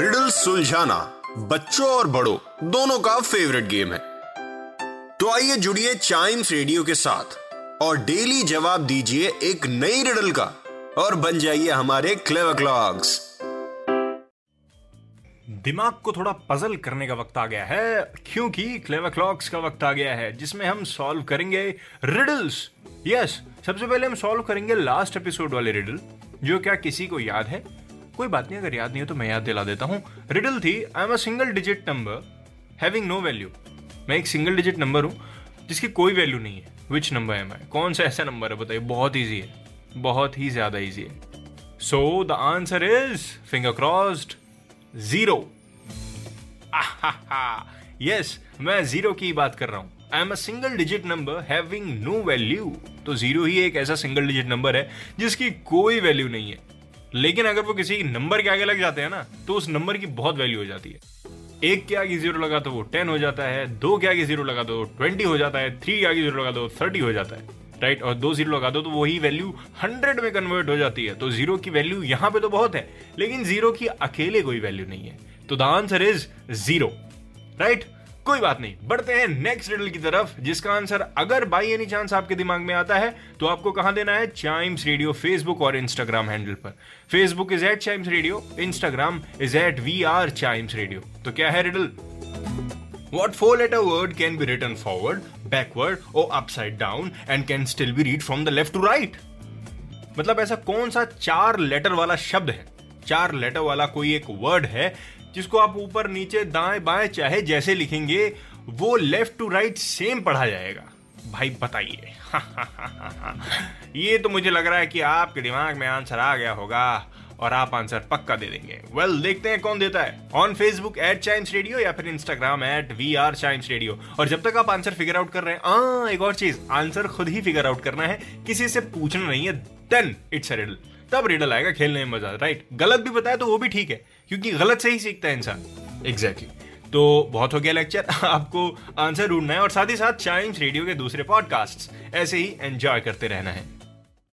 Riddle सुलझाना बच्चों और बड़ों, दोनों का फेवरेट गेम है। तो आइए जुड़िए चाइम्स रेडियो के साथ और डेली जवाब दीजिए एक नई रिडल का और बन जाइए हमारे क्लेवर क्लॉक्स दिमाग को थोड़ा पजल करने का वक्त आ गया है, क्योंकि क्लेव क्लॉक्स का वक्त आ गया है, जिसमें हम सॉल्व करेंगे रिडल्स यस सबसे पहले हम सॉल्व करेंगे लास्ट एपिसोड वाले रिडल जो क्या किसी को याद है? कोई बात नहीं, अगर याद नहीं हो तो मैं याद दिला देता हूँ। रिडल थी I am a single digit number having no value मैं एक सिंगल डिजिट नंबर हूँ, जिसकी कोई वैल्यू नहीं है। विच नंबर है मैं कौन सा ऐसा नंबर है, बताइए। बहुत ईजी है। बहुत ही ज़्यादा ईजी है। So the answer is finger crossed zero yes मैं ज़ीरो की बात कर रहा हूँ। I am a single digit number having no value तो ज़ीरो ही एक ऐसा सिंगल डिजिट नंबर है, जिसकी कोई वैल्यू नहीं है। लेकिन अगर वो किसी नंबर के आगे लग जाते हैं ना तो उस नंबर की बहुत वैल्यू हो जाती है। एक के आगे ज़ीरो लगा तो वो टेन हो जाता है, दो के आगे ज़ीरो लगा दो ट्वेंटी हो जाता है थ्री के आगे ज़ीरो लगा दो थर्टी हो जाता है राइट और दो ज़ीरो लगा दो तो वही वैल्यू हंड्रेड में कन्वर्ट हो जाती है। तो ज़ीरो की वैल्यू यहाँ पे तो बहुत है, लेकिन ज़ीरो की अकेले कोई वैल्यू नहीं है। तो the answer is zero right कोई बात नहीं। बढ़ते हैं नेक्स्ट रिडल की तरफ़ जिसका आंसर अगर बाई एनी चांस आपके दिमाग में आता है तो आपको कहाँ देना है? चाइम्स रेडियो फेसबुक और इंस्टाग्राम हैंडल पर। Facebook is at Chimes Radio Instagram is at we are Chimes Radio तो क्या है riddle What four letter word can be written forward, backward or upside down and can still be read from the left to right? मतलब ऐसा कौन सा चार letter वाला शब्द है? चार लेटर वाला कोई एक वर्ड है जिसको आप ऊपर नीचे दाएँ बाएँ चाहे जैसे लिखेंगे वो लेफ़्ट टू राइट सेम पढ़ा जाएगा। भाई बताइए। ये तो मुझे लग रहा है कि आपके दिमाग में आंसर आ गया होगा और आप आंसर पक्का दे देंगे। वेल well, देखते हैं कौन देता है। On Facebook at Chimes Radio या फिर Instagram at we are Chimes Radio और जब तक आप आंसर फिगर आउट कर रहे हैं आ, एक और चीज़ आंसर खुद ही फिगर आउट करना है। किसी से पूछना नहीं है देन इट्स अ रिडल तब रिडल आएगा, खेलने में मज़ा राइट गलत भी बताया तो वो भी ठीक है, क्योंकि गलत से ही सीखता है इंसान। Exactly exactly. तो बहुत हो गया लेक्चर आपको आंसर ढूंढना है और साथ ही साथ चाइम्स रेडियो के दूसरे पॉडकास्ट ऐसे ही एंजॉय करते रहना है।